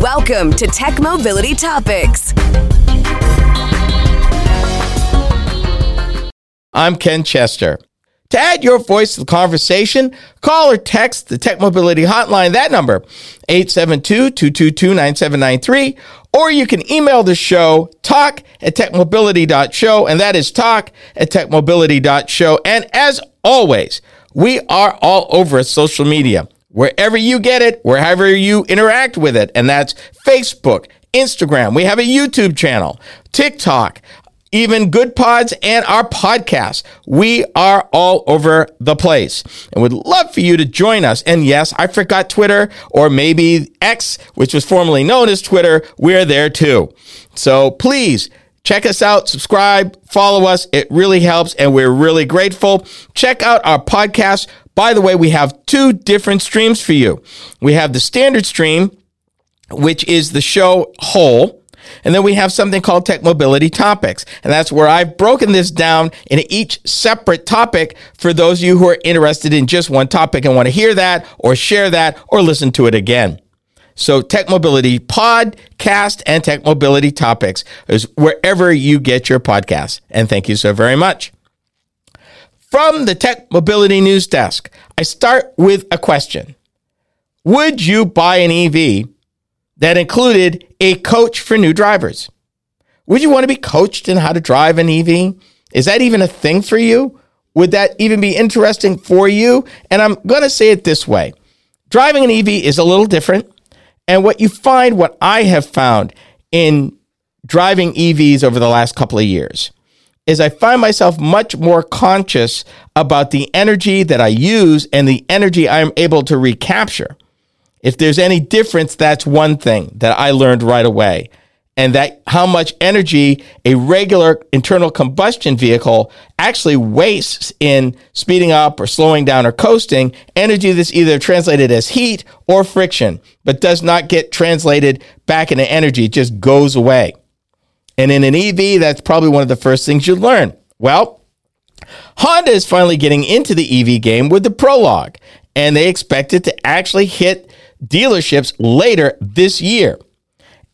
Welcome to Tech Mobility Topics. I'm Ken Chester. To add your voice to the conversation, call or text the Tech Mobility Hotline, that number, 872-222-9793, or you can email the show, talk at techmobility.show, and that is talk at techmobility.show. And as always, we are all over social media wherever you get it, wherever you interact with it. And that's Facebook, Instagram. We have a YouTube channel, TikTok, even Goodpods and our podcast. We are all over the place and would love for you to join us. And yes, I forgot Twitter or maybe X, which was formerly known as Twitter. We're there too. So please check us out, subscribe, follow us. It really helps and we're really grateful. Check out our podcast. By the way, we have two different streams for you. We have the standard stream, which is the show whole. And then we have something called Tech Mobility Topics. And that's where I've broken this down into each separate topic for those of you who are interested in just one topic and want to hear that or share that or listen to it again. So Tech Mobility Podcast and Tech Mobility Topics is wherever you get your podcasts. And thank you so very much. From the Tech Mobility News Desk, I start with a question. Would you buy an EV that included a coach for new drivers. Would you want to be coached in how to drive an EV? Is that even a thing for you? Would that even be interesting for you? And I'm going to say it this way driving an EV is a little different. And what you find, what I have found in driving EVs over the last couple of years, is I find myself much more conscious about the energy that I use and the energy I'm able to recapture. If there's any difference, that's one thing that I learned right away. And that how much energy a regular internal combustion vehicle actually wastes in speeding up or slowing down or coasting, energy that's either translated as heat or friction, but does not get translated back into energy. It just goes away. And in an EV, that's probably one of the first things you learn. Well, Honda is finally getting into the EV game with the Prologue, and they expect it to actually hit dealerships later this year.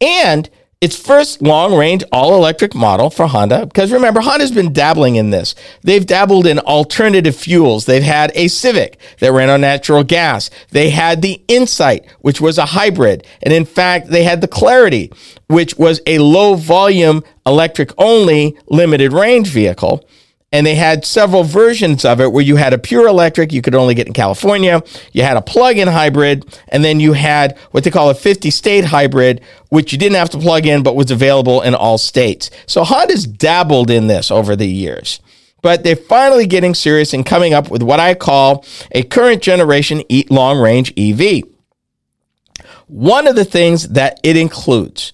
And its first long range all electric model for Honda, because remember, Honda's been dabbling in this. They've dabbled in alternative fuels. They've had a Civic that ran on natural gas. They had the Insight, which was a hybrid. And in fact, they had the Clarity, which was a low volume electric only limited range vehicle and they had several versions of it where you had a pure electric you could only get in California, you had a plug-in hybrid, and then you had what they call a 50-state hybrid, which you didn't have to plug in but was available in all states. So Honda's dabbled in this over the years. But they're finally getting serious and coming up with what I call a current generation long range EV. One of the things that it includes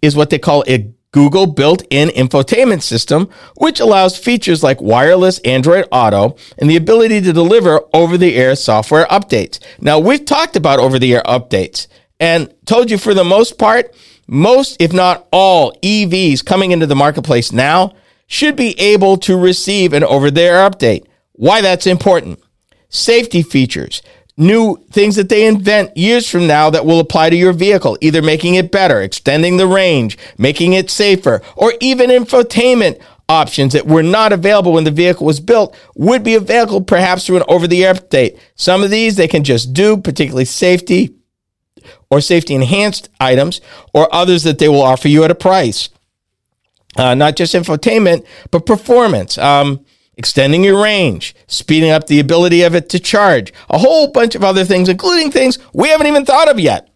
is what they call a Google built in infotainment system, which allows features like wireless Android Auto and the ability to deliver over the air software updates. Now, we've talked about over the air updates and told you for the most part, most, if not all, EVs coming into the marketplace now should be able to receive an over the air update. Why that's important. Safety features new things that they invent years from now that will apply to your vehicle, either making it better, extending the range, making it safer, or even infotainment options that were not available when the vehicle was built would be available perhaps through an over the air update. Some of these they can just do, particularly safety or safety enhanced items, or others that they will offer you at a price. Uh, not just infotainment, but performance. Um, extending your range, speeding up the ability of it to charge, a whole bunch of other things, including things we haven't even thought of yet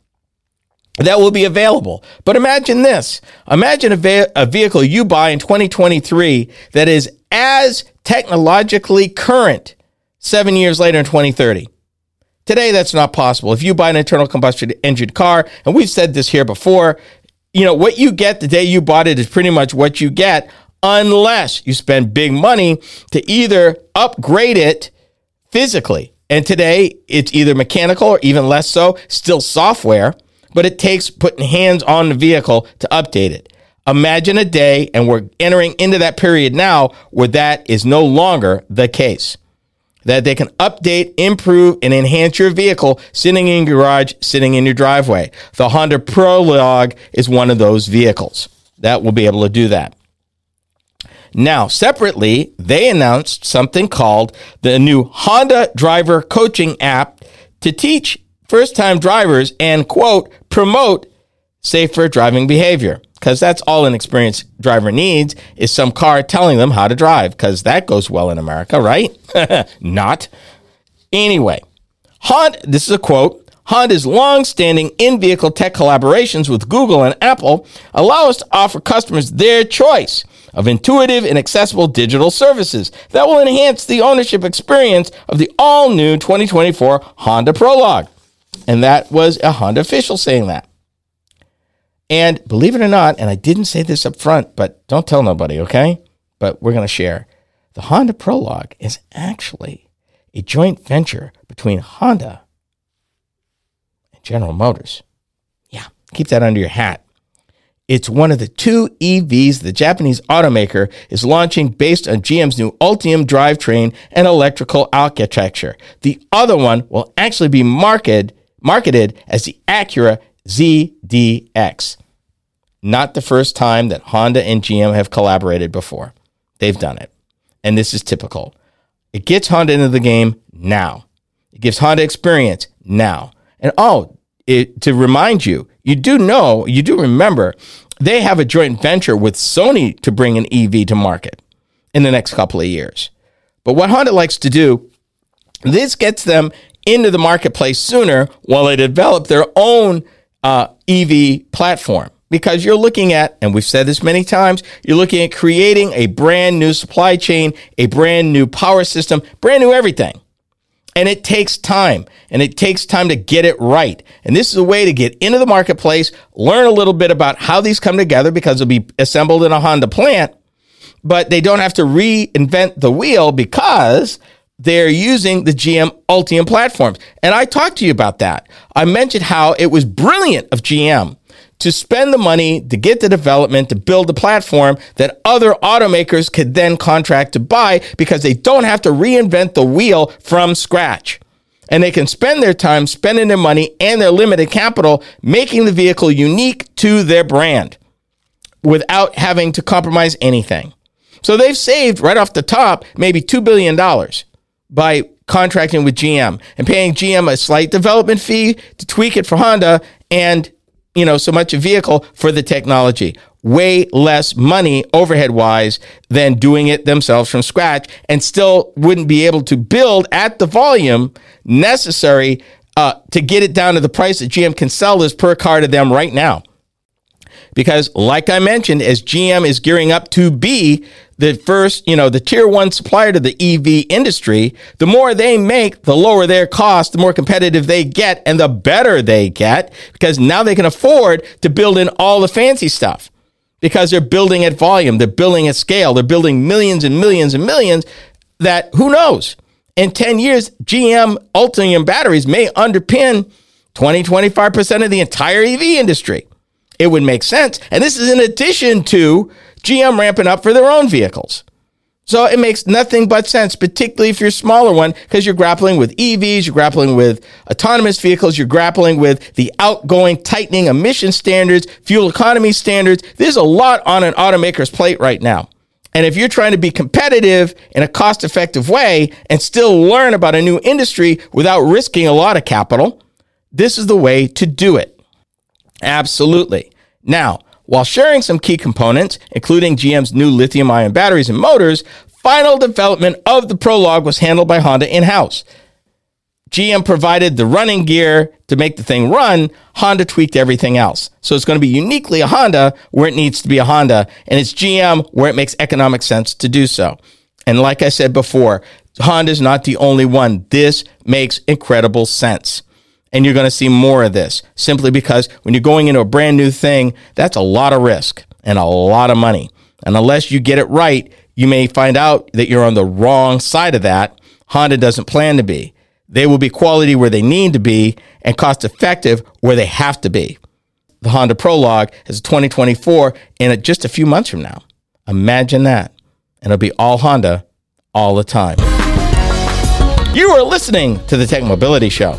that will be available. But imagine this imagine a, ve- a vehicle you buy in 2023 that is as technologically current seven years later in 2030. Today, that's not possible. If you buy an internal combustion engine car, and we've said this here before, you know, what you get the day you bought it is pretty much what you get unless you spend big money to either upgrade it physically. And today it's either mechanical or even less so, still software, but it takes putting hands on the vehicle to update it. Imagine a day, and we're entering into that period now where that is no longer the case. that they can update, improve, and enhance your vehicle sitting in your garage, sitting in your driveway. The Honda Prologue is one of those vehicles that will be able to do that. Now, separately, they announced something called the new Honda Driver Coaching app to teach first time drivers and, quote, promote safer driving behavior. Because that's all an experienced driver needs is some car telling them how to drive, because that goes well in America, right? Not. Anyway, Honda, this is a quote. Honda's long-standing in-vehicle tech collaborations with Google and Apple allow us to offer customers their choice of intuitive and accessible digital services that will enhance the ownership experience of the all new 2024 Honda Prologue. And that was a Honda official saying that. And believe it or not, and I didn't say this up front, but don't tell nobody, okay? But we're going to share. The Honda Prologue is actually a joint venture between Honda and General Motors. Yeah, keep that under your hat. It's one of the two EVs the Japanese automaker is launching based on GM's new Ultium drivetrain and electrical architecture. The other one will actually be marketed, marketed as the Acura ZDX. Not the first time that Honda and GM have collaborated before. They've done it. And this is typical. It gets Honda into the game now. It gives Honda experience now. And oh, it, to remind you, you do know, you do remember, they have a joint venture with Sony to bring an EV to market in the next couple of years. But what Honda likes to do, this gets them into the marketplace sooner while they develop their own uh, EV platform. Because you're looking at, and we've said this many times, you're looking at creating a brand new supply chain, a brand new power system, brand new everything. And it takes time and it takes time to get it right. And this is a way to get into the marketplace, learn a little bit about how these come together because they'll be assembled in a Honda plant, but they don't have to reinvent the wheel because they're using the GM Ultium platforms. And I talked to you about that. I mentioned how it was brilliant of GM to spend the money to get the development to build the platform that other automakers could then contract to buy because they don't have to reinvent the wheel from scratch. And they can spend their time spending their money and their limited capital making the vehicle unique to their brand without having to compromise anything. So they've saved right off the top maybe $2 billion by contracting with GM and paying GM a slight development fee to tweak it for Honda and you know, so much a vehicle for the technology. Way less money overhead wise than doing it themselves from scratch and still wouldn't be able to build at the volume necessary uh, to get it down to the price that GM can sell this per car to them right now. Because, like I mentioned, as GM is gearing up to be the first, you know, the tier one supplier to the EV industry, the more they make, the lower their cost, the more competitive they get, and the better they get because now they can afford to build in all the fancy stuff because they're building at volume, they're building at scale, they're building millions and millions and millions that who knows? In 10 years, GM Ultium batteries may underpin 20, 25% of the entire EV industry. It would make sense. And this is in addition to GM ramping up for their own vehicles. So it makes nothing but sense, particularly if you're a smaller one, because you're grappling with EVs, you're grappling with autonomous vehicles, you're grappling with the outgoing tightening emission standards, fuel economy standards. There's a lot on an automaker's plate right now. And if you're trying to be competitive in a cost effective way and still learn about a new industry without risking a lot of capital, this is the way to do it. Absolutely. Now, while sharing some key components, including GM's new lithium ion batteries and motors, final development of the Prologue was handled by Honda in house. GM provided the running gear to make the thing run. Honda tweaked everything else. So it's going to be uniquely a Honda where it needs to be a Honda, and it's GM where it makes economic sense to do so. And like I said before, Honda's not the only one. This makes incredible sense. And you're going to see more of this simply because when you're going into a brand new thing, that's a lot of risk and a lot of money. And unless you get it right, you may find out that you're on the wrong side of that. Honda doesn't plan to be. They will be quality where they need to be and cost effective where they have to be. The Honda Prologue is 2024 in just a few months from now. Imagine that. And it'll be all Honda all the time. You are listening to the Tech Mobility Show.